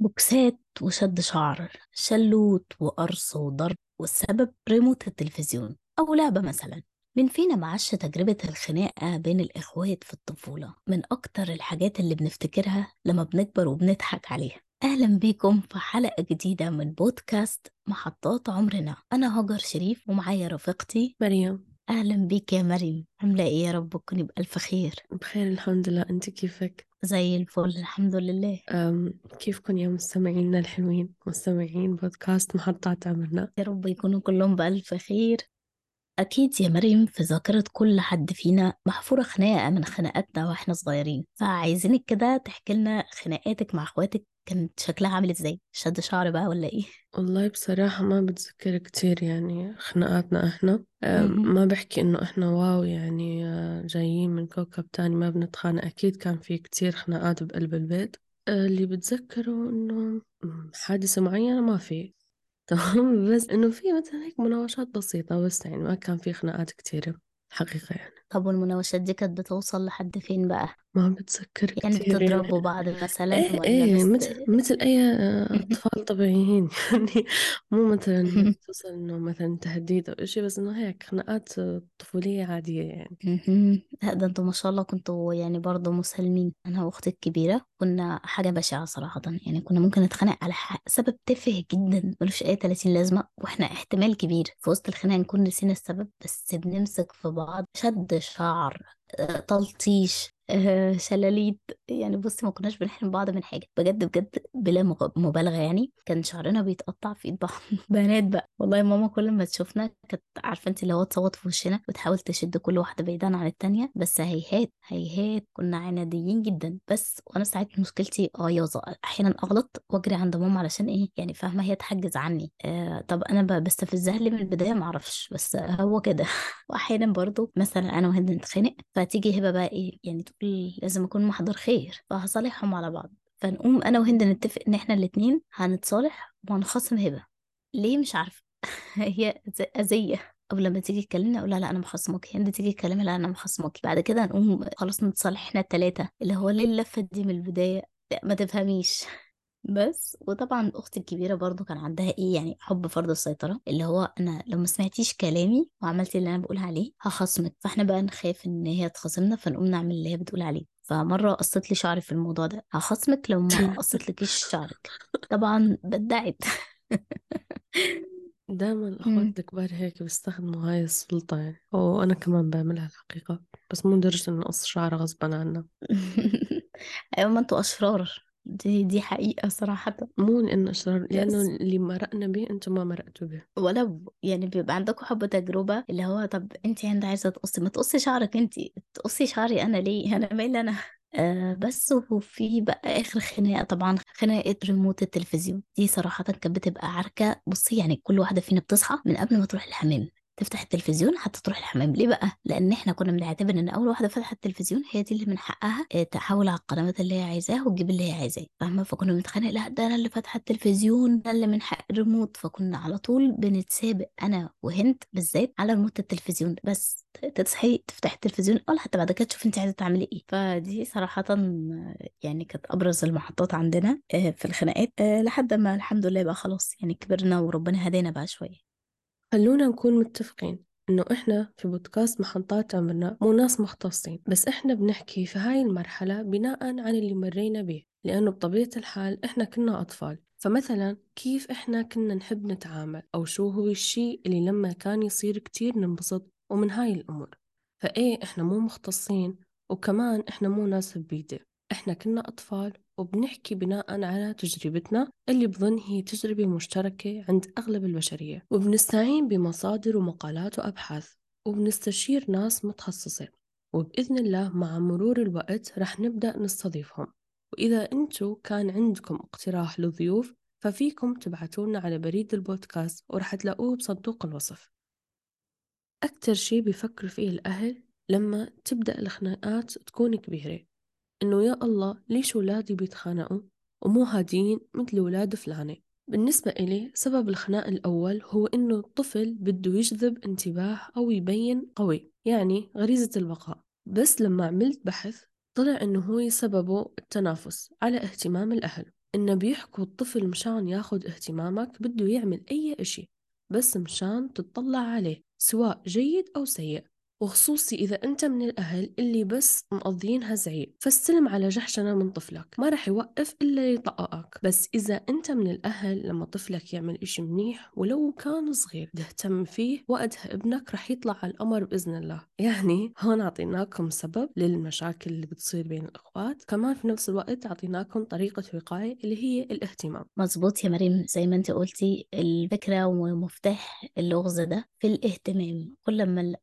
بوكسات وشد شعر شلوت وقرص وضرب والسبب ريموت التلفزيون أو لعبة مثلا. مين فينا معاش تجربة الخناقة بين الإخوات في الطفولة؟ من أكتر الحاجات اللي بنفتكرها لما بنكبر وبنضحك عليها. أهلا بيكم في حلقة جديدة من بودكاست محطات عمرنا. أنا هاجر شريف ومعايا رفيقتي مريم. أهلا بيك يا مريم. عاملة إيه يا رب؟ تكوني بألف خير. بخير الحمد لله. أنت كيفك؟ زي الفل الحمد لله. أم كيفكم يا مستمعينا الحلوين؟ مستمعين بودكاست محطات عمرنا يا رب يكونوا كلهم بألف خير. أكيد يا مريم في ذاكرة كل حد فينا محفورة خناقة من خناقاتنا وإحنا صغيرين. فعايزينك كده تحكي لنا خناقاتك مع إخواتك كانت شكلها عامل إزاي؟ شد شعر بقى ولا إيه؟ والله بصراحة ما بتذكر كتير يعني خناقاتنا مهم. ما بحكي إنه إحنا واو يعني آه، جايين من كوكب تاني ما بنتخانق. أكيد كان في كتير خناقات بقلب البيت. آه، اللي بتذكره إنه مم، حادثة معينة ما في. تمام؟ بس إنه في مثلا هيك مناوشات بسيطة بس يعني ما كان في خناقات كتيرة حقيقة يعني. طب والمناوشات دي كانت بتوصل لحد فين بقى؟ ما بتذكر يعني كتير يعني بتضربوا بعض مثلا إيه ولا إيه بس مثل مثل أي أطفال طبيعيين يعني مو مثلا توصل إنه مثلا تهديد أو إشي بس إنه هيك خناقات طفولية عادية يعني. لا ده أنتوا ما شاء الله كنتوا يعني برضه مسالمين أنا وأختي الكبيرة كنا حاجة بشعة صراحة يعني كنا ممكن نتخانق على ح- سبب تافه جدا ملوش أي 30 لازمة وإحنا احتمال كبير في وسط الخناقة نكون نسينا السبب بس بنمسك في بعض شد شعر آه، تلطيش. آه، شلاليت. يعني بصي ما كناش بنحرم بعض من حاجة. بجد بجد بلا مبالغة يعني. كان شعرنا بيتقطع في إيد بعض بنات بقى. والله ماما كل ما تشوفنا كانت عارفة انت اللي هو تصوت في وشنا وتحاول تشد كل واحدة بعيدا عن التانية. بس هيهات هيهات كنا عناديين جدا. بس وأنا ساعات مشكلتي آه أحيانا أغلط وأجري عند ماما علشان إيه؟ يعني فاهمة هي تحجز عني. آه طب أنا بستفزها ليه من البداية؟ معرفش بس هو كده. واحيانا برضو مثلا أنا وهند نتخانق فتيجي هبة بقى إيه؟ يعني لازم أكون محضر خير فهصالحهم على بعض. فنقوم أنا وهند نتفق إن إحنا الاتنين هنتصالح وهنخاصم هبة. ليه؟ مش عارفة. هي أذية. أو لما تيجي تكلمني أقول لها لا أنا مخصمك. هند تيجي تكلمها لا أنا مخصمك. بعد كده نقوم خلاص نتصالح إحنا التلاتة اللي هو ليه اللفة دي من البداية؟ لا ما تفهميش. بس وطبعا أختي الكبيرة برضو كان عندها إيه يعني حب فرض السيطرة اللي هو أنا لو ما سمعتيش كلامي وعملتي اللي أنا بقول عليه هخصمك. فإحنا بقى نخاف إن هي تخاصمنا فنقوم نعمل اللي هي بتقول عليه. فمرة قصت لي شعري في الموضوع ده هخصمك لو ما قصت لكيش شعرك. طبعا بدعت. دائما مم. الأخوات الكبار هيك بيستخدموا هاي السلطة يعني. وأنا كمان بعملها الحقيقة بس مو لدرجة إنه أقص شعر غصبا عنا أيوه ما أنتوا أشرار. دي دي حقيقة صراحة. مو لأنه أشرار لأنه بس اللي مرقنا به أنتم ما مرقتوا به ولا ب- يعني بيبقى عندكم حب تجربة اللي هو طب انت عند عايزة تقصي ما تقصي شعرك انت تقصي شعري أنا ليه؟ أنا مالي أنا. آه بس وفي بقى آخر خناقة طبعا خناقة ريموت التلفزيون. دي صراحة كانت بتبقى عركة. بصي يعني كل واحدة فينا بتصحى من قبل ما تروح الحمام. تفتح التلفزيون حتى تروح الحمام. ليه بقى؟ لأن إحنا كنا بنعتبر إن أول واحدة فتحت التلفزيون هي دي اللي من حقها آه، تحول على القنوات اللي هي عايزاها وتجيب اللي هي عايزاه فاهمة؟ فكنا بنتخانق لأ ده أنا اللي فاتحة التلفزيون ده اللي من حق الريموت. فكنا على طول بنتسابق أنا وهند بالذات على ريموت التلفزيون. بس تصحي تفتحي التلفزيون ولا حتى بعد كده تشوفي انت عايزة تعملي إيه. فدي صراحة يعني كانت أبرز المحطات عندنا آه، في الخناقات آه، لحد ما الحمد لله بقى خلاص يعني كبرنا وربنا هدينا بقى شوية. خلونا نكون متفقين إنه إحنا في بودكاست محطات عمرنا مو ناس مختصين بس إحنا بنحكي في هاي المرحلة بناء عن اللي مرينا به لأنه بطبيعة الحال إحنا كنا أطفال. فمثلا كيف إحنا كنا نحب نتعامل أو شو هو الشيء اللي لما كان يصير كتير ننبسط ومن هاي الأمور؟ فإيه إحنا مو مختصين وكمان إحنا مو ناس بيدة إحنا كنا أطفال وبنحكي بناء على تجربتنا اللي بظن هي تجربة مشتركة عند أغلب البشرية وبنستعين بمصادر ومقالات وأبحاث وبنستشير ناس متخصصة وبإذن الله مع مرور الوقت رح نبدأ نستضيفهم. وإذا أنتوا كان عندكم اقتراح لضيوف ففيكم تبعتونا على بريد البودكاست ورح تلاقوه بصندوق الوصف. أكتر شي بيفكر فيه الأهل لما تبدأ الخناقات تكون كبيرة. إنه يا الله ليش ولادي بيتخانقوا ومو هادين مثل ولاد فلانة؟ بالنسبة إلي سبب الخناق الأول هو إنه الطفل بده يجذب انتباه أو يبين قوي يعني غريزة البقاء. بس لما عملت بحث طلع إنه هو سببه التنافس على اهتمام الأهل. إنه بيحكوا الطفل مشان ياخد اهتمامك بده يعمل أي إشي بس مشان تطلع عليه سواء جيد أو سيء. وخصوصي إذا أنت من الأهل اللي بس مقضيينها زعيق فاستلم على جحشنة من طفلك. ما رح يوقف إلا يطققك بس إذا أنت من الأهل لما طفلك يعمل إشي منيح ولو كان صغير تهتم فيه وقتها ابنك رح يطلع على القمر بإذن الله. يعني هون أعطيناكم سبب للمشاكل اللي بتصير بين الأخوات. كمان في نفس الوقت أعطيناكم طريقة وقاية اللي هي الاهتمام. مظبوط يا مريم. زي ما أنت قلتي الفكرة ومفتاح اللغز ده في الاهتمام. كل ما ال-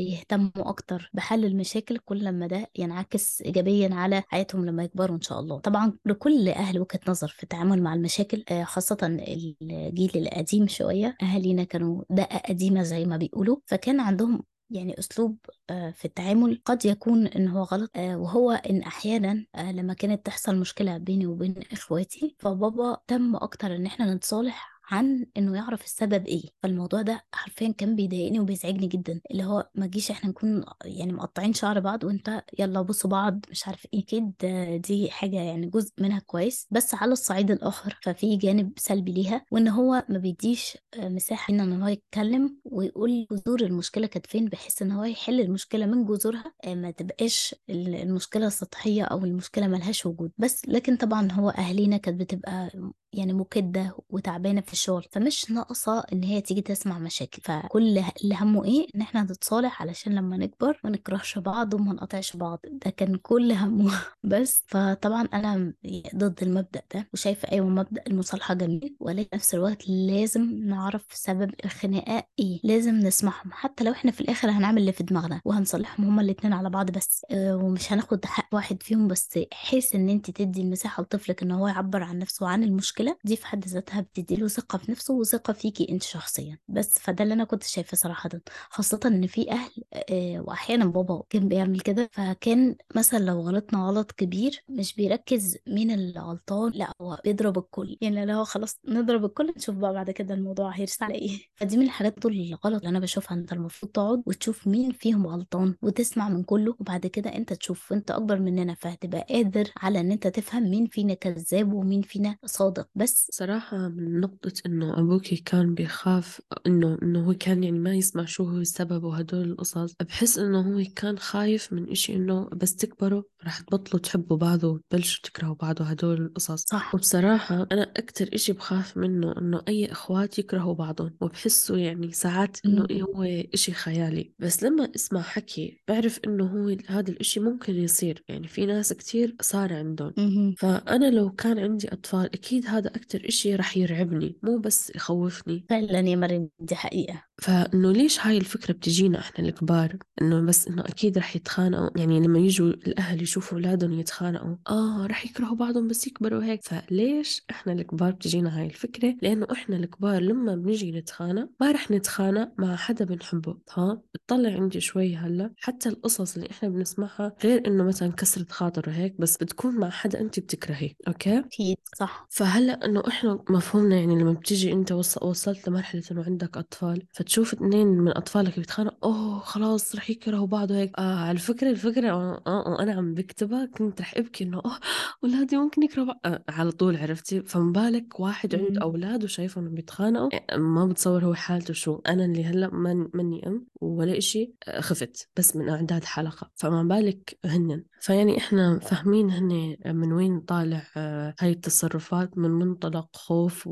يهتموا أكتر بحل المشاكل كل ما ده ينعكس إيجابيا على حياتهم لما يكبروا إن شاء الله. طبعا لكل أهل وجهة نظر في التعامل مع المشاكل آه، خاصة الجيل القديم شوية. أهالينا كانوا دقة قديمة زي ما بيقولوا فكان عندهم يعني أسلوب آه، في التعامل قد يكون إن هو غلط آه، وهو إن أحيانا آه، لما كانت تحصل مشكلة بيني وبين إخواتي فبابا تم أكتر إن إحنا نتصالح عن إنه يعرف السبب إيه. فالموضوع ده حرفيا كان بيضايقني وبيزعجني جدا اللي هو ما تجيش إحنا نكون يعني مقطعين شعر بعض وأنت يلا بصوا بعض مش عارف إيه. كده دي حاجة يعني جزء منها كويس بس على الصعيد الآخر ففي جانب سلبي ليها وإن هو ما بيديش مساحة إن هو يتكلم ويقول جذور المشكلة كانت فين بحيث إن هو يحل المشكلة من جذورها آه، ما تبقاش ال- المشكلة سطحيه أو المشكلة ملهاش وجود. بس لكن طبعا هو أهالينا كانت بتبقى يعني مكدة وتعبانة في الشغل فمش ناقصة إن هي تيجي تسمع مشاكل. فكل اللي همه إيه؟ إن إحنا نتصالح علشان لما نكبر ما نكرهش بعض وما نقطعش بعض. ده كان كل همه. بس فطبعا أنا ضد المبدأ ده وشايفة أيوه مبدأ المصالحة جميل ولكن نفس الوقت لازم نعرف سبب الخناقات إيه. لازم نسمعهم. حتى لو إحنا في الآخر هنعمل اللي في دماغنا وهنصالحهم هما الاتنين على بعض بس آه، ومش هناخد حق واحد فيهم. بس حيث إن انت تدي المساحة لطفلك إن هو يعبر عن نفسه وعن المشكلة دي في حد ذاتها بتدي له ثقة في نفسه وثقة فيكي انت شخصيا. بس فده اللي أنا كنت شايفاه صراحة خاصة إن في أهل آه، واحيانا بابا كان بيعمل كده فكان مثلا لو غلطنا غلط كبير مش بيركز مين اللي غلطان لأ هو بيضرب الكل. يعني لو خلاص نضرب الكل نشوف بقى بعد كده الموضوع هيرسى على إيه. فدي من الحاجات دول الغلط اللي أنا بشوفها أنت المفروض تقعد وتشوف مين فيهم غلطان وتسمع من كله وبعد كده أنت تشوف أنت أكبر مننا فهتبقى قادر على إن أنت تفهم مين فينا كذاب ومين فينا صادق. بس صراحة من نقطة إنه أبوكي كان بيخاف إنه إنه هو كان يعني ما يسمع شو هو السبب وهدول القصص بحس إنه هو كان خايف من إشي إنه بس تكبروا رح تبطلوا تحبوا بعض وتبلشوا تكرهوا بعض وهدول القصص. صح. وبصراحة أنا أكتر إشي بخاف منه إنه أي إخوات يكرهوا بعضهم وبحسه يعني ساعات إنه إيه هو إشي خيالي. بس لما أسمع حكي بعرف إنه هو هذا الإشي ممكن يصير يعني في ناس كتير صار عندهم. فأنا لو كان عندي أطفال أكيد هذا أكتر إشي رح يرعبني مو بس يخوفني. فعلا يا مريم دي حقيقة. فإنه ليش هاي الفكرة بتجينا إحنا الكبار؟ إنه بس إنه أكيد رح يتخانقوا يعني لما يجوا الأهل يشوفوا أولادهم يتخانقوا آه رح يكرهوا بعضهم بس يكبروا هيك. فليش إحنا الكبار بتجينا هاي الفكرة؟ لأنه إحنا الكبار لما بنيجي نتخانق ما رح نتخانق مع حدا بنحبه ها؟ بتطلع عندي شوي هلأ. حتى القصص اللي إحنا بنسمعها غير إنه مثلا كسرة خاطر وهيك بس بتكون مع حدا أنت بتكرهيه أوكي؟ أكيد صح. فهلأ إنه إحنا مفهومنا يعني لما بتيجي أنت وص- وصلت لمرحلة إنه عندك أطفال فتشوف اثنين من أطفالك بيتخانقوا أوه خلاص رح يكرهوا بعض وهيك. آه على فكره الفكرة آه آه، وأنا عم بكتبها كنت رح أبكي إنه أوه اولادي ممكن يكرهوا بعض. آه على طول عرفتي؟ فما بالك واحد عنده مم. أولاد وشايفهم بيتخانقوا؟ آه، ما بتصور هو حالته شو. أنا اللي هلأ من مني أم ولا إشي آه، خفت بس من أعداد حلقة. فما بالك هنن. فيعني إحنا فاهمين هن من وين طالع آه، هاي التصرفات من منطلق خوف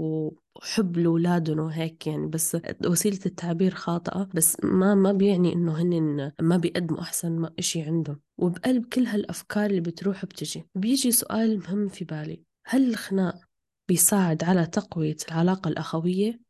وحب لأولادهم وهيك يعني بس وسيلة التعبير خاطئة بس ما ما بيعني إنه هن ما بيقدموا ما إشي عندهم. وبقلب كل هالأفكار اللي بتروح وبتجي. بيجي سؤال مهم في بالي. هل الخناق بيساعد على تقوية العلاقة الأخوية؟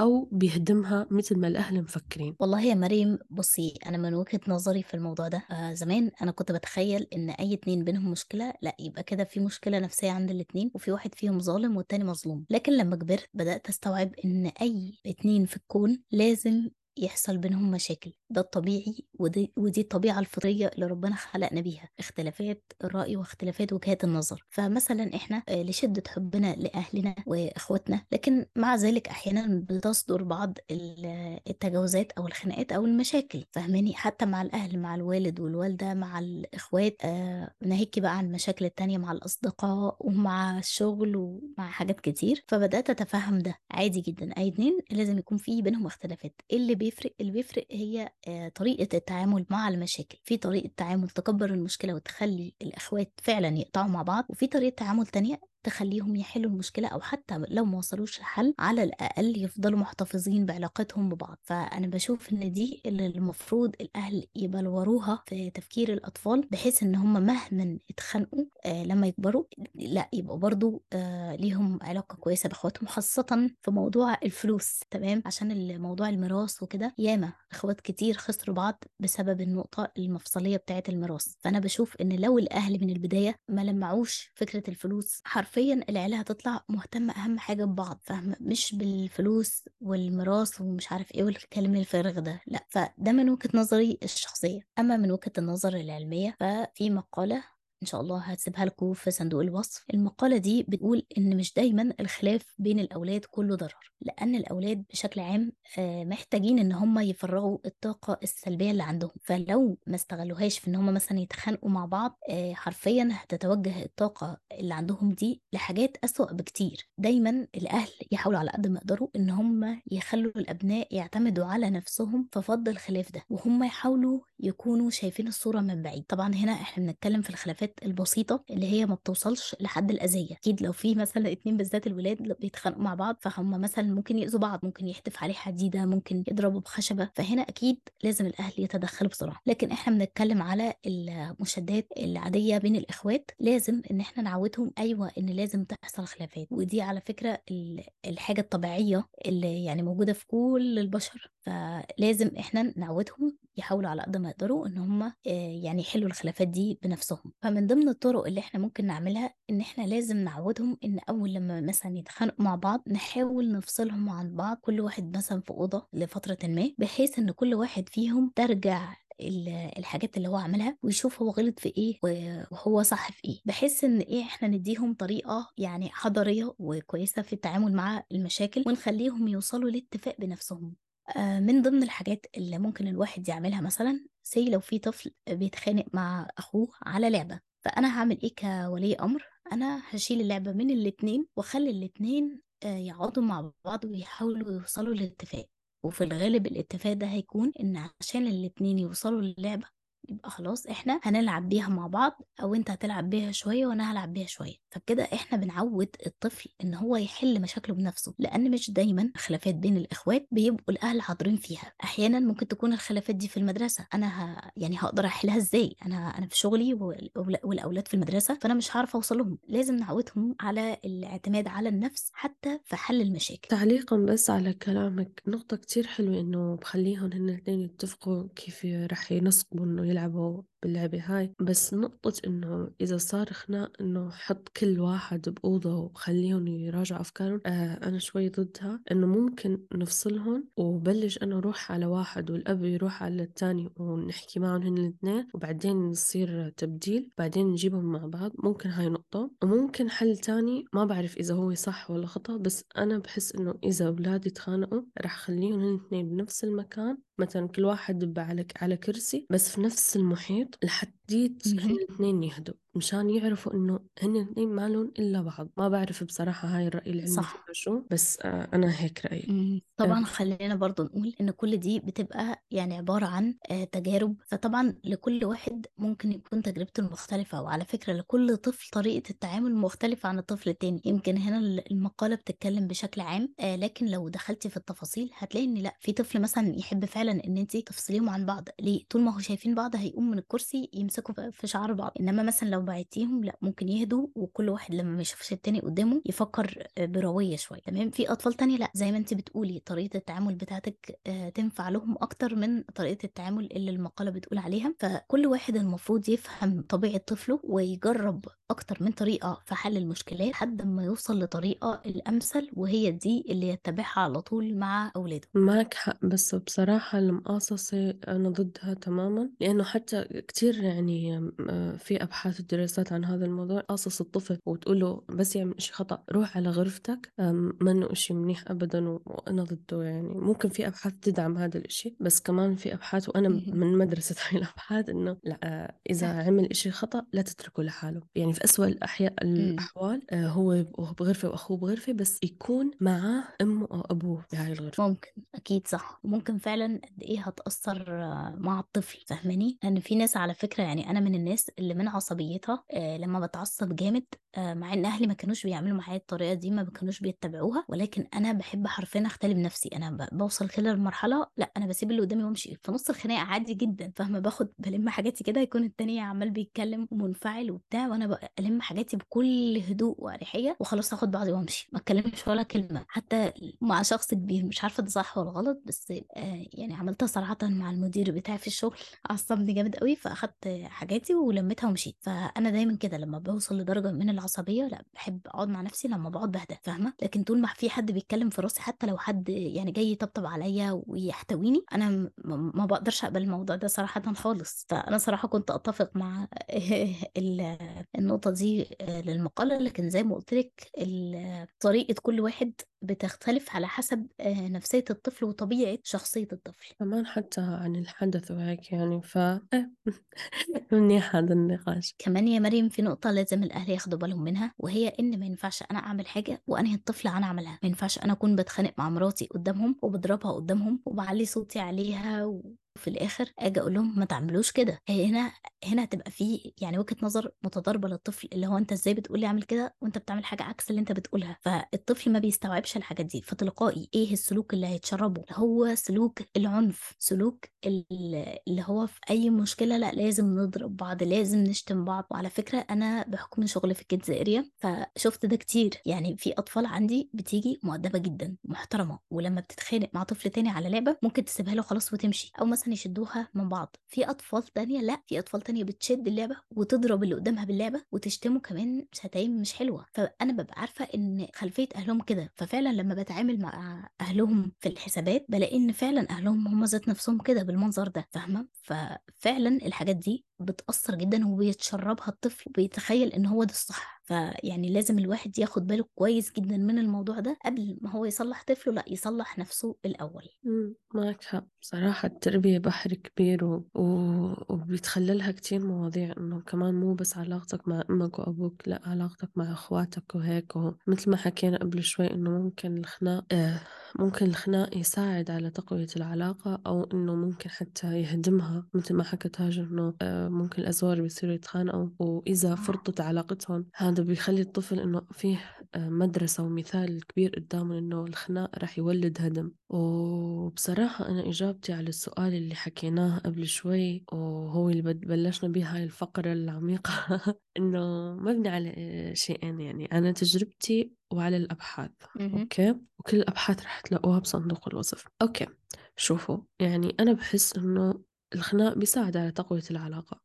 أو بيهدمها مثل ما الأهل مفكرين. والله يا مريم بصي أنا من وجهة نظري في الموضوع ده آه زمان أنا كنت بتخيل إن أي اتنين بينهم مشكلة لأ يبقى كده في مشكلة نفسية عند الاتنين وفي واحد فيهم ظالم والتاني مظلوم. لكن لما كبرت بدأت أستوعب إن أي اتنين في الكون لازم يحصل بينهم مشاكل. ده الطبيعي ودي, ودي الطبيعة الفطرية اللي ربنا خلقنا بيها اختلافات الرأي واختلافات وجهات النظر. فمثلا إحنا آه، لشدة حبنا لأهلنا وإخواتنا لكن مع ذلك أحيانا بتصدر بعض ال- التجاوزات أو الخناقات أو المشاكل. فاهماني؟ حتى مع الأهل مع الوالد والوالدة مع الإخوات آه ناهيكي بقى عن المشاكل التانية مع الأصدقاء ومع الشغل ومع حاجات كتير. فبدأت أتفهم ده. عادي جدا. أي اتنين لازم يكون في بينهم اختلافات. اللي بيفرق اللي بيفرق هي طريقة التعامل مع المشاكل في طريقة تعامل تكبر المشكلة وتخلي الإخوات فعلا يقطعوا مع بعض وفي طريقة تعامل تانية تخليهم يحلوا المشكلة أو حتى لو ما وصلوش لحل على الأقل يفضلوا محتفظين بعلاقتهم ببعض. فأنا بشوف إن دي اللي المفروض الأهل يبلوروها في تفكير الأطفال بحيث إن هم مهما اتخانقوا آه لما يكبروا لا يبقوا برضو آه ليهم علاقة كويسة بإخواتهم خاصة في موضوع الفلوس تمام؟ عشان موضوع الميراث وكده ياما إخوات كتير خسروا بعض بسبب النقطة المفصلية بتاعة الميراث. فأنا بشوف إن لو الأهل من البداية ما لمعوش فكرة الفلوس حرفيا العيلة هتطلع مهتمة أهم حاجة ببعض فاهمة؟ مش بالفلوس والميراث ومش عارف إيه والكلام الفارغ ده لأ فده من وجهة نظري الشخصية. أما من وجهة النظر العلمية ففي مقالة إن شاء الله هسيبها لكم في صندوق الوصف. المقالة دي بتقول إن مش دايما الخلاف بين الأولاد كله ضرر لأن الأولاد بشكل عام آه، محتاجين إن هم يفرغوا الطاقة السلبية اللي عندهم. فلو ما استغلوهاش في إن هم مثلا يتخانقوا مع بعض آه، حرفيا هتتوجه الطاقة اللي عندهم دي لحاجات أسوأ بكتير. دايما الأهل يحاولوا على قد ما يقدروا إن هم يخلوا الأبناء يعتمدوا على نفسهم في فض الخلاف ده وهم يحاولوا يكونوا شايفين الصورة من بعيد. طبعا هنا إحنا بنتكلم في الخلافات البسيطة اللي هي ما بتوصلش لحد الأذية. أكيد لو في مثلا اتنين بالذات الولاد بيتخانقوا مع بعض فهم مثلا ممكن يأذوا بعض ممكن يحدف عليه حديدة ممكن يضربوا بخشبة. فهنا أكيد لازم الأهل يتدخلوا بسرعة. لكن إحنا بنتكلم على المشادات العادية بين الإخوات لازم إن إحنا نعودهم أيوة إن لازم تحصل خلافات. ودي على فكرة ال- الحاجة الطبيعية اللي يعني موجودة في كل البشر. فلازم إحنا نعودهم يحاولوا على قد ما يقدروا إن هم يعني يحلوا الخلافات دي بنفسهم. فمن ضمن الطرق اللي إحنا ممكن نعملها إن إحنا لازم نعودهم إن أول لما مثلا يتخانقوا مع بعض نحاول نفصلهم عن بعض كل واحد مثلا في أوضة لفترة ما بحيث إن كل واحد فيهم ترجع ال- الحاجات اللي هو عملها ويشوف هو غلط في إيه وهو صح في إيه. بحيث إن إيه إحنا نديهم طريقة يعني حضارية وكويسة في التعامل مع المشاكل ونخليهم يوصلوا لاتفاق بنفسهم. آه، من ضمن الحاجات اللي ممكن الواحد يعملها مثلا سي لو في طفل بيتخانق مع أخوه على لعبة فأنا هعمل إيه كولي أمر؟ أنا هشيل اللعبة من الاتنين وأخلي الاتنين آه، يقعدوا مع بعض ويحاولوا يوصلوا لاتفاق وفي الغالب الاتفاق ده هيكون إن عشان الاتنين يوصلوا للعبة يبقى خلاص إحنا هنلعب بيها مع بعض أو أنت هتلعب بيها شوية وأنا هلعب بيها شوية. فبكده إحنا بنعود الطفل إن هو يحل مشاكله بنفسه لأن مش دايما خلافات بين الإخوات بيبقوا الأهل حاضرين فيها. أحيانا ممكن تكون الخلافات دي في المدرسة أنا ه... يعني هقدر أحلها إزاي؟ أنا أنا في شغلي وال- والأولاد في المدرسة فأنا مش هعرف أوصل لهم. لازم نعودهم على الاعتماد على النفس حتى في حل المشاكل. تعليقا بس على كلامك نقطة كتير حلوة إنه بخليهم هن الاثنين يتفقوا كيف رح ينسقوا إنه يلعبوا باللعبة هاي. بس نقطة إنه إذا صار خناق إنه حط كل واحد بأوضة وخليهم يراجعوا أفكارهم آه أنا شوي ضدها. إنه ممكن نفصلهم وبلش أنا أروح على واحد والأب يروح على الثاني ونحكي معهم هن الاثنين وبعدين يصير تبديل بعدين نجيبهم مع بعض. ممكن هاي نقطة. وممكن حل تاني ما بعرف إذا هو صح ولا خطأ بس أنا بحس إنه إذا أولادي تخانقوا رح خليهم هن الاثنين بنفس المكان. مثلا كل واحد على على كرسي بس في نفس المحيط. لحديت. الاثنين يهدوا مشان يعرفوا إنه هن الاثنين ما لهم إلا بعض. ما بعرف بصراحة هاي الرأي العلمي صح. شو بس آه أنا هيك رأيي. مم. آه. طبعا خلينا برضو نقول ان كل دي بتبقى يعني عبارة عن آه، تجارب. فطبعا لكل واحد ممكن يكون تجربته المختلفة وعلى فكرة لكل طفل طريقة التعامل مختلفة عن الطفل التاني. يمكن هنا ال- المقالة بتتكلم بشكل عام آه، لكن لو دخلتي في التفاصيل هتلاقي إن لأ في طفل مثلا يحب فعلا إن انت تفصليهم عن بعض. ليه؟ طول ما هو شايفين بعض هيقوم من الكرسي يمسك يمسكوا في شعر بعض. إنما مثلا لو بعتيهم لأ ممكن يهدوا وكل واحد لما ما يشوفش التاني قدامه يفكر برويه شوية تمام؟ في أطفال تانية لأ زي ما انت بتقولي طريقة التعامل بتاعتك آه، تنفع لهم أكتر من طريقة التعامل اللي المقالة بتقول عليها. فكل واحد المفروض يفهم طبيعة طفله ويجرب أكتر من طريقة في حل المشكلات لحد ما يوصل لطريقة الأمثل وهي دي اللي يتبعها على طول مع أولاده. معك حق بس بصراحة المقاصصة أنا ضدها تماما لأنه حتى كتير يعني آه، في أبحاث ودراسات عن هذا الموضوع قاصص الطفل وتقول له بس يعمل إشي خطأ روح على غرفتك. منه إشي منيح أبدا وأنا ضده يعني. ممكن في أبحاث تدعم هذا الإشي بس كمان في أبحاث وأنا مهم. من مدرسة هاي الأبحاث إنه لأ إذا عمل إشي خطأ لا تتركه لحاله. يعني في أسوأ الأحياء مم. الأحوال آه، هو بغرفة وأخوه بغرفة بس يكون معاه أمه أو أبوه بهاي الغرفة. ممكن. أكيد صح. ممكن فعلا قد إيه هتأثر آه، مع الطفل فاهماني؟ لأن في ناس على فكرة يعني أنا من الناس اللي من عصبيتها آه، لما بتعصب جامد آه، مع إن أهلي ما كانوش بيعملوا معايا الطريقة دي ما كانوش بيتبعوها ولكن أنا بحب حرفيا اختلي بنفسي أنا بوصل كده لمرحلة لأ أنا بسيب اللي قدامي وأمشي. في نص الخناقة عادي جدا فاهمة؟ باخد بلم حاجاتي كده يكون التاني عمال بيتكلم ومنفعل وبتاع وأنا بقى ألم حاجاتي بكل هدوء وأريحية وخلاص اخد بعضي وأمشي. ما اتكلمش ولا كلمة. حتى مع شخص كبير مش عارفة ده صح ولا غلط بس آه يعني عملتها صراحة مع المدير بتاعي في الشغل. عصبني جامد قوي فأخدت حاجاتي ولميتها ومشيت. فانا دايما كده لما بوصل لدرجة من العصبية لأ بحب أقعد مع نفسي لما بقعد بهدى فاهمة؟ لكن طول ما في حد بيتكلم في راسي حتى لو حد يعني جاي يطبطب عليا ويحتويني أنا ما بقدرش أقبل الموضوع ده صراحة خالص. فأنا صراحة كنت أتفق مع ال- النقطة دي للمقالة لكن زي ما قلت لك طريقة كل واحد بتختلف على حسب آه، نفسية الطفل وطبيعة شخصية الطفل. كمان حتى عن الحدث وهيك يعني ف منيح هذا النقاش. كمان يا مريم في نقطة لازم الأهل ياخدوا بالهم منها وهي إن ما ينفعش أنا أعمل حاجة وأنهي الطفل عن عملها. ما ينفعش أنا أكون بتخانق مع مراتي قدامهم وبضربها قدامهم وبعلي صوتي عليها وفي الآخر أجي أقول لهم ما تعملوش كده. هنا هنا هتبقى في يعني وجهة نظر متضاربة للطفل اللي هو أنت إزاي بتقولي أعمل كده وأنت بتعمل حاجة عكس اللي أنت بتقولها. فالطفل ما بيستوعبش الحاجات دي. فتلقائي إيه السلوك اللي هيتشربه؟ هو سلوك العنف سلوك ال- اللي هو في أي مشكلة لأ لازم نضرب بعض لازم نشتم بعض. وعلى فكرة أنا بحكم شغلي في ال kids area فشفت ده كتير. يعني في أطفال عندي بتيجي مؤدبة جدا محترمة. ولما بتتخانق مع طفل تاني على لعبة ممكن تسيبها له خلاص وتمشي. أو مثلا يشدوها من بعض. في أطفال تانية لأ في أطفال تانية بتشد اللعبة وتضرب اللي قدامها باللعبة وتشتمه كمان شتايم مش حلوة. فأنا ببقى عارفة إن خلفية أهلهم كده. ففعلا لما بتعامل مع أهلهم في الحسابات بلاقي إن فعلا أهلهم هم ذات نفسهم كده. بالمنظر ده فاهمة؟ ففعلا الحاجات دي بتأثر جدا وبيتشربها الطفل وبيتخيل إن هو ده الصح. فيعني لازم الواحد ياخد باله كويس جدا من الموضوع ده قبل ما هو يصلح طفله لأ يصلح نفسه الأول. مم، معك حق. بصراحة التربية بحر كبير و... و... وبيتخللها كتير مواضيع إنه كمان مو بس علاقتك مع أمك وأبوك لأ علاقتك مع أخواتك وهيك. ومثل ما حكينا قبل شوي إنه ممكن الخناق آه ممكن الخناق يساعد على تقوية العلاقة أو إنه ممكن حتى يهدمها مثل ما حكت هاجر إنه آه ممكن الأزواج بيصيروا يتخانقوا وإذا فرطت علاقتهم هذا بيخلي الطفل إنه فيه آه مدرسة ومثال كبير قدامه إنه الخناق رح يولد هدم. وبصراحة أنا إجابتي على السؤال اللي حكيناه قبل شوي وهو اللي بلشنا به هاي الفقرة العميقة إنه مبني على شيئين يعني. أنا تجربتي وعلى الأبحاث. مهم. أوكي؟ وكل الأبحاث رح تلاقوها بصندوق الوصف. أوكي شوفوا يعني أنا بحس إنه الخناق بيساعد على تقوية العلاقة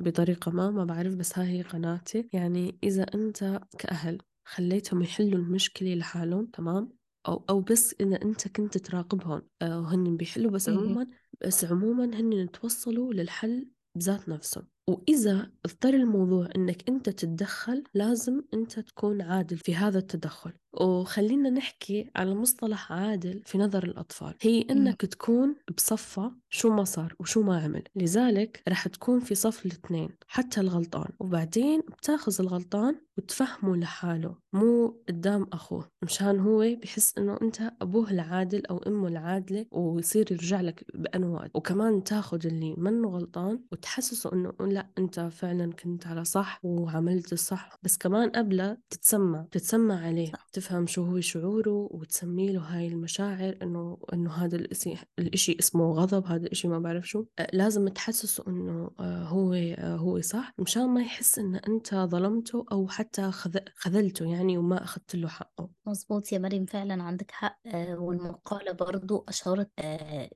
بطريقة ما ما بعرف بس هاي هي قناعتي يعني إذا أنت كأهل خليتهم يحلوا المشكلة لحالهم تمام؟ أو أو بس إذا أنت كنت تراقبهم آه، وهن بيحلوا بس. عموما بس عموما هن توصلوا للحل بذات نفسهم. وإذا اضطر الموضوع إنك أنت تتدخل لازم أنت تكون عادل في هذا التدخل. وخلينا نحكي على مصطلح عادل في نظر الأطفال هي. إنك تكون بصفة شو ما صار وشو ما عمل لذلك رح تكون في صف الاثنين حتى الغلطان وبعدين بتاخذ الغلطان وتفهمه لحاله مو قدام أخوه مشان هو بحس إنه أنت أبوه العادل أو أمه العادلة ويصير يرجع لك بأنه وقت وكمان تاخذ اللي منه غلطان وتحسسه إنه لا أنت فعلا كنت على صح وعملت الصح بس كمان قبلها تتسمع تتسمع عليه صح تفهم شو هو شعوره وتسمي له هاي المشاعر إنه إنه هذا الإشي الإشي اسمه غضب هذا الإشي ما بعرف شو. آه، لازم تحسسه إنه آه، هو آه، هو صح. مشان ما يحس إن أنت ظلمته أو حتى خذلته يعني وما أخذت له حقه. مظبوط يا مريم فعلا عندك حق. والمقالة برضو أشارت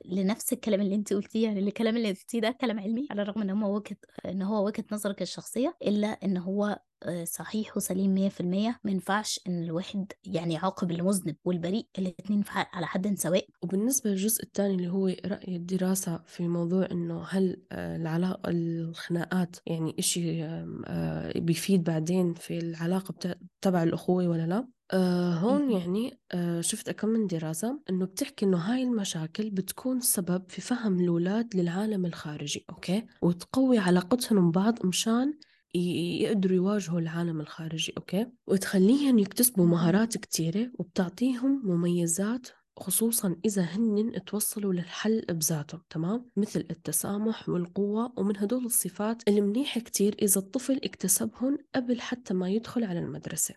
لنفس الكلام اللي أنت قلتيه يعني الكلام اللي قلتيه ده كلام علمي على الرغم إن هو وجهة إن هو وجهة نظرك الشخصية إلا إن هو آه، صحيح وسليم مية في المية. مينفعش إن الواحد يعني يعاقب المذنب والبريء الاتنين على حد سواء. وبالنسبة للجزء الثاني اللي هو رأي الدراسة في موضوع إنه هل آه، العلاقة الخناقات يعني إشي آه، بيفيد بعدين في العلاقة تبع الأخوة ولا لا؟ آه هون يعني آه شفت كم من دراسة إنه بتحكي إنه هاي المشاكل بتكون سبب في فهم الأولاد للعالم الخارجي أوكي؟ وتقوي علاقتهم ببعض مشان يقدروا يواجهوا العالم الخارجي أوكي؟ وتخليهم يكتسبوا مهارات كتيرة وبتعطيهم مميزات خصوصا إذا هن توصلوا للحل بذاتهم تمام؟ مثل التسامح والقوة ومن هدول الصفات المنيحة كتير إذا الطفل اكتسبهم قبل حتى ما يدخل على المدرسة.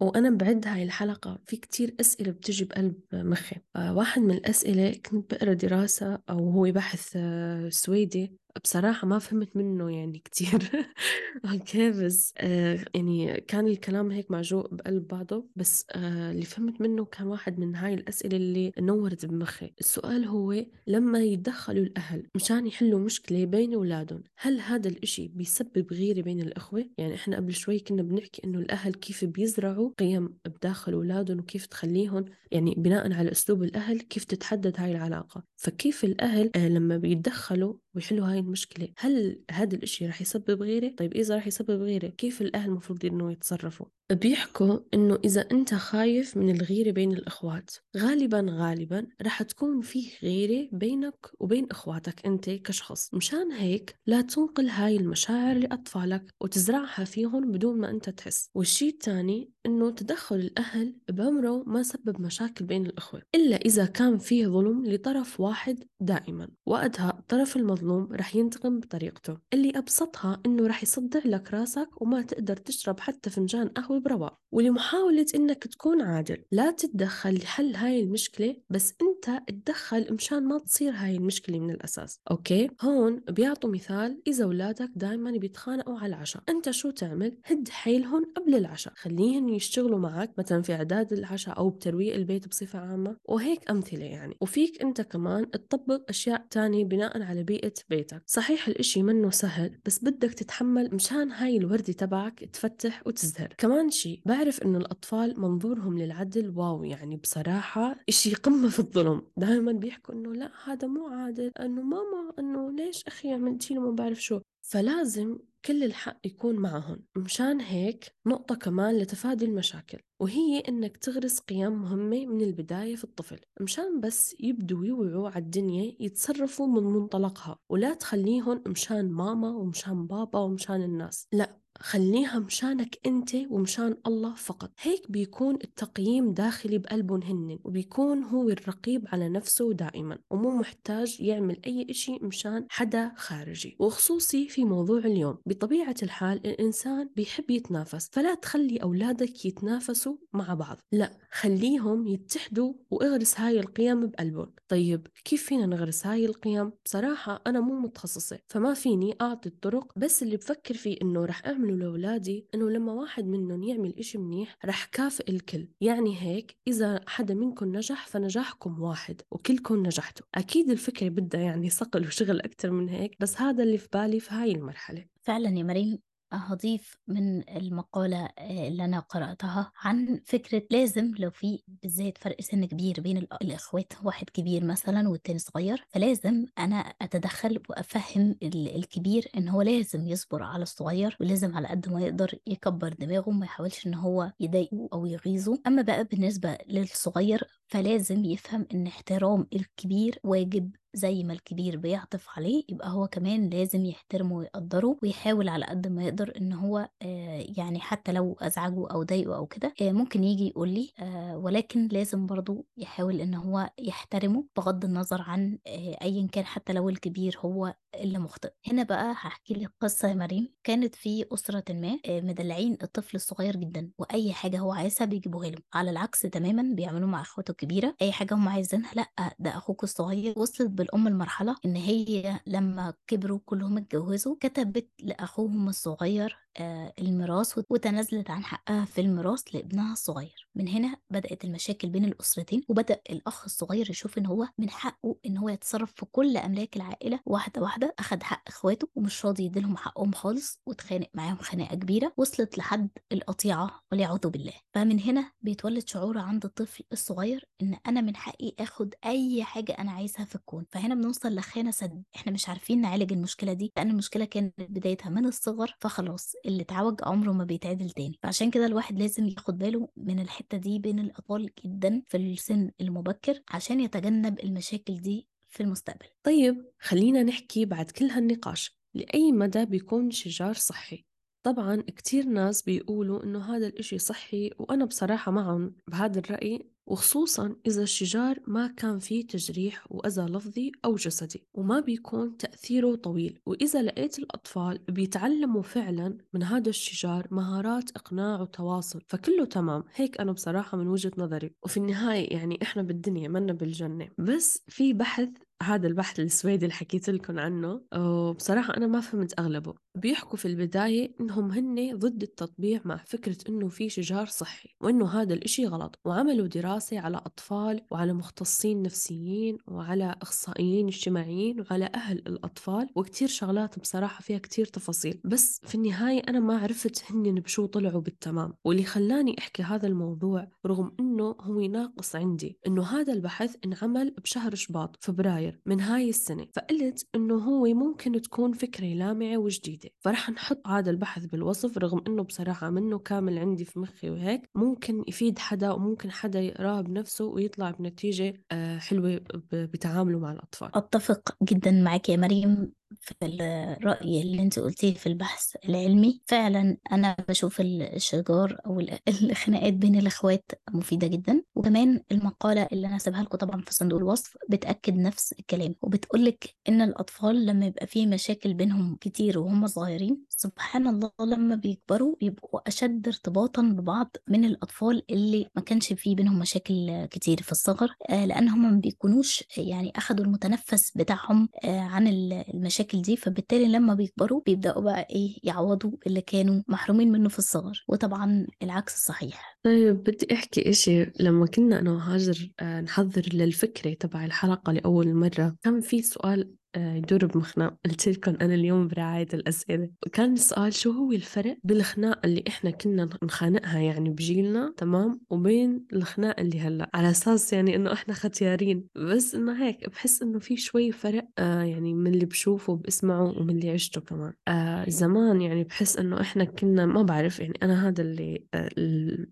وأنا بعد هاي الحلقة في كتير أسئلة بتجي بقلب مخي. آه واحد من الأسئلة كنت بقرأ دراسة أو هو بحث آه سويدي بصراحة ما فهمت منه يعني كتير. أوكي بس آه يعني كان الكلام هيك معجوق بقلب بعضه بس آه اللي فهمت منه كان واحد من هاي الأسئلة اللي نورت بمخي. السؤال هو لما يتدخلوا الأهل مشان يحلوا مشكلة بين أولادهم هل هذا الإشي بيسبب غيرة بين الأخوة؟ يعني إحنا قبل شوي كنا بنحكي إنه الأهل كيف بيزرعوا قيم بداخل أولادهم وكيف تخليهم يعني بناء على أسلوب الأهل كيف تتحدد هاي العلاقة. فكيف الأهل آه لما بيتدخلوا ويحلوا هاي المشكلة هل هذا الإشي رح يسبب غيرة؟ طيب إذا رح يسبب غيرة كيف الأهل المفروض إنه يتصرفوا؟ بيحكوا إنه إذا أنت خايف من الغيرة بين الإخوات غالبا غالبا رح تكون فيه غيرة بينك وبين إخواتك أنت كشخص مشان هيك لا تنقل هاي المشاعر لأطفالك وتزرعها فيهم بدون ما أنت تحس والشي الثاني إنه تدخل الأهل بعمره ما سبب مشاكل بين الإخوة إلا إذا كان فيه ظلم لطرف واحد دائما وقتها الطرف المظلوم رح ينتقم بطريقته. اللي أبسطها إنه رح يصدع لك راسك وما تقدر تشرب حتى فنجان قهوة برواق. ولمحاولة إنك تكون عادل لا تتدخل لحل هاي المشكلة بس أنت تدخل مشان ما تصير هاي المشكلة من الأساس. أوكي؟ هون بيعطوا مثال إذا أولادك دايما بيتخانقوا على العشاء. أنت شو تعمل؟ هد حيلهم قبل العشاء. خليهم يشتغلوا معك مثلا في إعداد العشاء أو بترويق البيت بصفة عامة وهيك أمثلة يعني. وفيك أنت كمان تطبق أشياء تانية بناء على بيئة بيتك. صحيح الإشي منه سهل بس بدك تتحمل مشان هاي الوردة تبعك تفتح وتزهر. كمان شي بعرف إنه الأطفال منظورهم للعدل واو يعني بصراحة إشي قمة في الظلم. دائما بيحكوا إنه لا هذا مو عادل إنه ماما إنه ليش أخي عملتي ما بعرف شو. فلازم كل الحق يكون معهم. مشان هيك نقطة كمان لتفادي المشاكل وهي إنك تغرس قيم مهمة من البداية في الطفل. مشان بس يبدوا يوعوا على الدنيا يتصرفوا من منطلقها ولا تخليهم مشان ماما ومشان بابا ومشان الناس. لا خليها مشانك أنت ومشان الله فقط. هيك بيكون التقييم داخلي بقلبهم هن وبيكون هو الرقيب على نفسه دائما ومو محتاج يعمل أي إشي مشان حدا خارجي. وخصوصي في موضوع اليوم بطبيعة الحال الإنسان بيحب يتنافس فلا تخلي أولادك يتنافسوا مع بعض. لا خليهم يتحدوا وإغرس هاي القيم بقلبهم. طيب كيف فينا نغرس هاي القيم؟ بصراحة أنا مو متخصصة فما فيني أعطي الطرق بس اللي بفكر فيه إنه رح أعمل أعمله لأولادي إنه لما واحد منهم يعمل إشي منيح رح كافئ الكل. يعني هيك إذا حدا منكم نجح فنجاحكم واحد وكلكم نجحتوا. أكيد الفكرة بدها يعني صقل وشغل أكتر من هيك بس هذا اللي في بالي في هاي المرحلة. فعلا يا مريم. هضيف من المقالة آه، اللي أنا قرأتها عن فكرة لازم لو في بالذات فرق سن كبير بين الإخوات واحد كبير مثلا والتاني صغير فلازم أنا أتدخل وأفهم الكبير إن هو لازم يصبر على الصغير ولازم على قد ما يقدر يكبر دماغه ما يحاولش إن هو يضايقه أو يغيظه. أما بقى بالنسبة للصغير فلازم يفهم إن احترام الكبير واجب زي ما الكبير بيعطف عليه يبقى هو كمان لازم يحترمه ويقدره ويحاول على قد ما يقدر إن هو آه يعني حتى لو أزعجه أو ضايقه أو كده آه ممكن يجي يقول لي آه ولكن لازم برضو يحاول إن هو يحترمه بغض النظر عن ايا كان حتى لو الكبير هو اللي مخطئ. هنا بقى هحكي لك قصة يا مريم. كانت في أسرة ما مدلعين الطفل الصغير جدا وأي حاجة هو عايزها بيجيبوها له. على العكس تماما بيعملوا مع أخواته الكبيرة. أي حاجة هم عايزينها لأ ده أخوك الصغير. وصلت بالأم المرحلة إن هي لما كبروا كلهم اتجوزوا كتبت لأخوهم الصغير آه الميراث وتنازلت عن حقها في الميراث لابنها الصغير. من هنا بدأت المشاكل بين الأسرتين وبدأ الأخ الصغير يشوف إن هو من حقه إن هو يتصرف في كل أملاك العائلة واحدة واحدة. أخد حق إخواته ومش راضي يديلهم حقهم خالص واتخانق معاهم خناقة كبيرة وصلت لحد القطيعة والعياذ بالله. فمن هنا بيتولد شعور عند الطفل الصغير إن أنا من حقي آخد أي حاجة أنا عايزها في الكون. فهنا بنوصل لخانة سد. إحنا مش عارفين نعالج المشكلة دي لأن المشكلة كانت بدايتها من الصغر فخلاص اللي اتعوج عمره ما بيتعدل تاني. فعشان كده الواحد لازم ياخد باله من الحتة دي بين الأطفال جدا في السن المبكر عشان يتجنب المشاكل دي في المستقبل. طيب خلينا نحكي بعد كل هالنقاش لأي مدى بيكون شجار صحي؟ طبعا كتير ناس بيقولوا إنه هذا الإشي صحي وأنا بصراحة معهم بهذا الرأي وخصوصا إذا الشجار ما كان فيه تجريح وأذى لفظي أو جسدي وما بيكون تأثيره طويل. وإذا لقيت الأطفال بيتعلموا فعلا من هذا الشجار مهارات إقناع وتواصل فكله تمام. هيك أنا بصراحة من وجهة نظري. وفي النهاية يعني إحنا بالدنيا منا بالجنة. بس في بحث هذا البحث السويدي اللي حكيت لكم عنه وبصراحة أنا ما فهمت أغلبه. بيحكوا في البداية إنهم هن ضد التطبيع مع فكرة إنه في شجار صحي وإنه هذا الإشي غلط. وعملوا دراسة على أطفال وعلى مختصين نفسيين وعلى أخصائيين اجتماعيين وعلى أهل الأطفال وكتير شغلات بصراحة فيها كتير تفاصيل. بس في النهاية أنا ما عرفت هن بشو طلعوا بالتمام. واللي خلاني أحكي هذا الموضوع رغم إنه هو ناقص عندي إنه هذا البحث انعمل بشهر شباط فبراير. من هاي السنة فقلت إنه هو ممكن تكون فكرة لامعة وجديدة فرح نحط هذا البحث بالوصف رغم إنه بصراحة منه كامل عندي في مخي وهيك ممكن يفيد حدا وممكن حدا يقراه بنفسه ويطلع بنتيجة حلوة بتعامله مع الأطفال. أتفق جدا معك يا مريم. في الرأي اللي انت قلتيه في البحث العلمي. فعلا أنا بشوف الشجار أو الخناقات بين الأخوات مفيدة جدا. وكمان المقالة اللي أنا سيبها لكم طبعا في صندوق الوصف بتأكد نفس الكلام وبتقولك إن الأطفال لما يبقى فيه مشاكل بينهم كتير وهم صغيرين سبحان الله لما بيكبروا بيبقوا أشد ارتباطا ببعض من الأطفال اللي ما كانش فيه بينهم مشاكل كتير في الصغر لأن هم ما بيكونوش يعني أخدوا المتنفس بتاعهم عن المشاكل المشاكل دي فبالتالي لما بيكبروا بيبدأوا بقى إيه يعوضوا اللي كانوا محرومين منه في الصغر وطبعا العكس صحيح. طيب بدي أحكي إشي. لما كنا أنا وهاجر نحضر للفكرة تبع الحلقة لأول مرة كان في سؤال يدور بمخنا قلت لكم أنا اليوم برعاية الأسئلة. وكان السؤال شو هو الفرق بالخناقة اللي إحنا كنا نخانقها يعني بجيلنا تمام وبين الخناقة اللي هلأ؟ على أساس يعني إنه إحنا ختيارين. بس إنه هيك بحس إنه في شوي فرق آه يعني من اللي بشوفه وبسمعه ومن اللي عشته كمان. آه زمان يعني بحس إنه إحنا كنا ما بعرف يعني أنا هذا اللي آه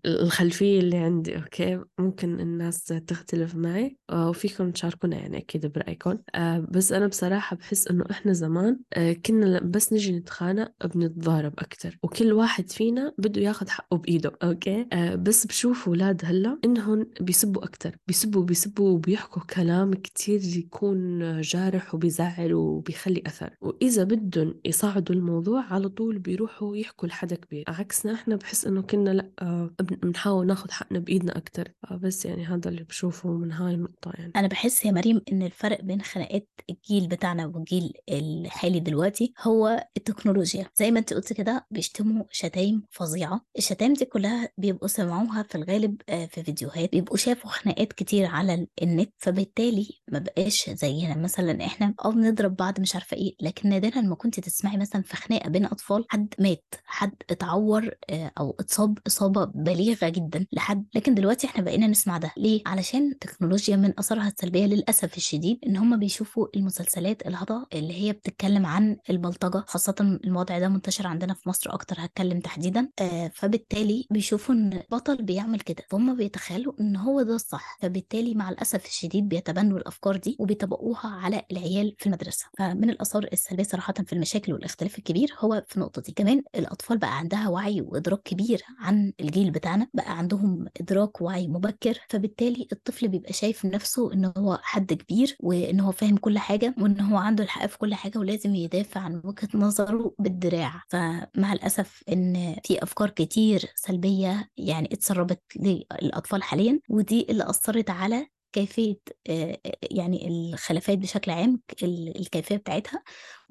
الخلفية اللي عندي أوكي؟ ممكن الناس تختلف معي آه وفيكم تشاركونا يعني أكيد برأيكم. آه بس أنا بصراحة بصراحة بحس إنه إحنا زمان كنا بس نجي نتخانق بنتضارب أكتر وكل واحد فينا بده ياخد حقه بإيده أوكي؟ بس بشوف أولاد هلأ إنهم بيسبوا أكتر بيسبوا بيسبوا وبيحكوا كلام كتير يكون جارح وبيزعل وبيخلي أثر وإذا بدهم يصعدوا الموضوع على طول بيروحوا يحكوا لحدا كبير عكسنا إحنا بحس إنه كنا لأ بنحاول ناخد حقنا بإيدنا أكتر بس يعني هذا اللي بشوفه من هاي النقطة يعني. أنا بحس يا مريم إن الفرق بين خناقات الجيل بتاعنا والجيل الحالي دلوقتي هو التكنولوجيا. زي ما انت قلت كده بيشتموا شتايم فظيعة. الشتايم دي كلها بيبقوا سمعوها في الغالب في فيديوهات. بيبقوا شافوا خناقات كتير على النت فبالتالي ما بقاش زينا. مثلا إحنا آه بنضرب بعض مش عارفة إيه لكن نادرا ما كنت تسمعي مثلا في خناقة بين أطفال حد مات حد اتعور أو اتصاب إصابة بليغة جدا لحد. لكن دلوقتي إحنا بقينا نسمع ده. ليه؟ علشان التكنولوجيا من أثرها السلبية للأسف الشديد إن هم بيشوفوا المسلسلات مسلسلات الهضبة اللي هي بتتكلم عن البلطجة خاصة الوضع ده منتشر عندنا في مصر أكتر هتكلم تحديدا. آه فبالتالي بيشوفوا إن البطل بيعمل كده. فهم بيتخيلوا إن هو ده الصح. فبالتالي مع الأسف الشديد بيتبنوا الأفكار دي وبيطبقوها على العيال في المدرسة. فمن الآثار السلبية صراحة في المشاكل والاختلاف الكبير هو في النقطة دي. كمان الأطفال بقى عندها وعي وإدراك كبير عن الجيل بتاعنا بقى عندهم إدراك ووعي مبكر. فبالتالي الطفل بيبقى شايف نفسه إن هو حد كبير وإن هو فاهم كل حاجة وإن هو عنده الحق في كل حاجة ولازم يدافع عن وجهة نظره بالدراع. فمع الأسف إن في أفكار كتير سلبية يعني اتسربت للأطفال حاليا ودي اللي أثرت على كيفية آه، يعني الخلافات بشكل عام ال- الكيفية بتاعتها.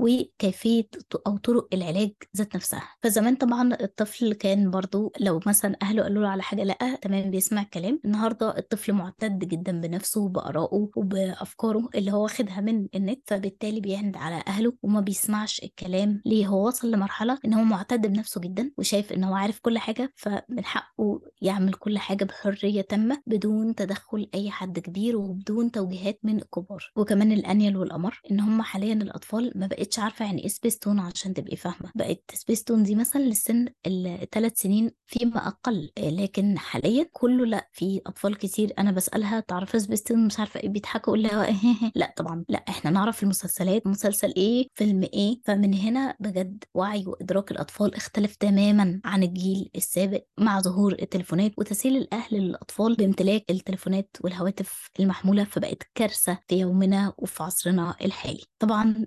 وكيفية أو طرق العلاج ذات نفسها. فزمان طبعا الطفل كان برضو لو مثلا أهله قالوا له على حاجة لأ تمام بيسمع الكلام النهاردة الطفل معتد جدا بنفسه وبآرائه وبأفكاره اللي هو واخدها من النت فبالتالي بيعند على أهله وما بيسمعش الكلام ليه. هو وصل لمرحلة إن هو معتد بنفسه جدا وشايف إن هو عارف كل حاجة فمن حقه يعمل كل حاجة بحرية تامة بدون تدخل أي حد كبير وبدون توجيهات من الكبار. وكمان الأنيل والأمر إن هم حاليا الأطفال ما بقتش عارفة يعني إيه سبيستون عشان تبقي فاهمة. بقت سبيستون دي مثلا للسن الثلاث سنين فيما آه، لكن حاليا كله لأ في أطفال كتير أنا بسألها تعرفي سبيستون مش عارفة إيه بيضحكوا أقول لها لأ طبعا لأ إحنا نعرف المسلسلات مسلسل إيه فيلم إيه. فمن هنا بجد وعي وإدراك الأطفال اختلف تماما عن الجيل السابق مع ظهور التليفونات وتسهيل الأهل للأطفال بامتلاك التليفونات والهواتف المحمولة فبقت كارثة في يومنا وفي عصرنا الحالي. طبعا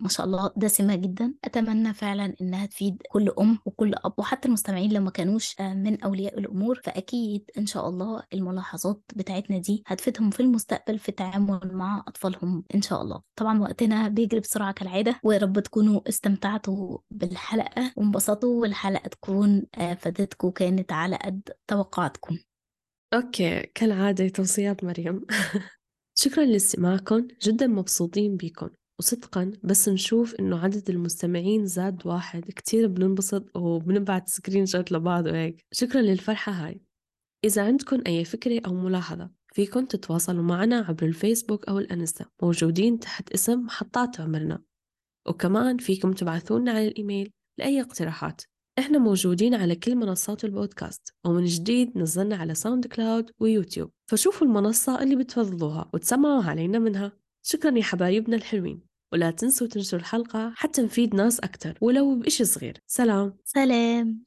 ما شاء الله دسمة جدا. أتمنى فعلا إنها تفيد كل أم وكل أب وحتى المستمعين لو ما كانوش آه، من أولياء الأمور. فأكيد إن شاء الله الملاحظات بتاعتنا دي هتفيدهم في المستقبل في التعامل مع أطفالهم إن شاء الله. طبعا وقتنا بيجري بسرعة كالعادة. ويا رب تكونوا استمتعتوا بالحلقة وانبسطوا والحلقة تكون آه، فادتكم كانت على قد توقعاتكم. okay كالعادة توصيات مريم. شكرا لاستماعكم جدا مبسوطين بيكم. وصدقا بس نشوف إنه عدد المستمعين زاد واحد. كتير بننبسط وبنبعت screenshot لبعض وهيك. شكرا للفرحة هاي. إذا عندكم أي فكرة أو ملاحظة فيكن تتواصلوا معنا عبر الفيسبوك أو الأنستا. موجودين تحت اسم محطات عمرنا. وكمان فيكم تبعثونا على الإيميل لأي اقتراحات. إحنا موجودين على كل منصات البودكاست ومن جديد نزلنا على SoundCloud ويوتيوب. فشوفوا المنصة اللي بتفضلوها وتسمعوا علينا منها. شكرا يا حبايبنا الحلوين. ولا تنسوا تنشروا الحلقة حتى نفيد ناس أكتر ولو بإشي صغير. سلام. سلام.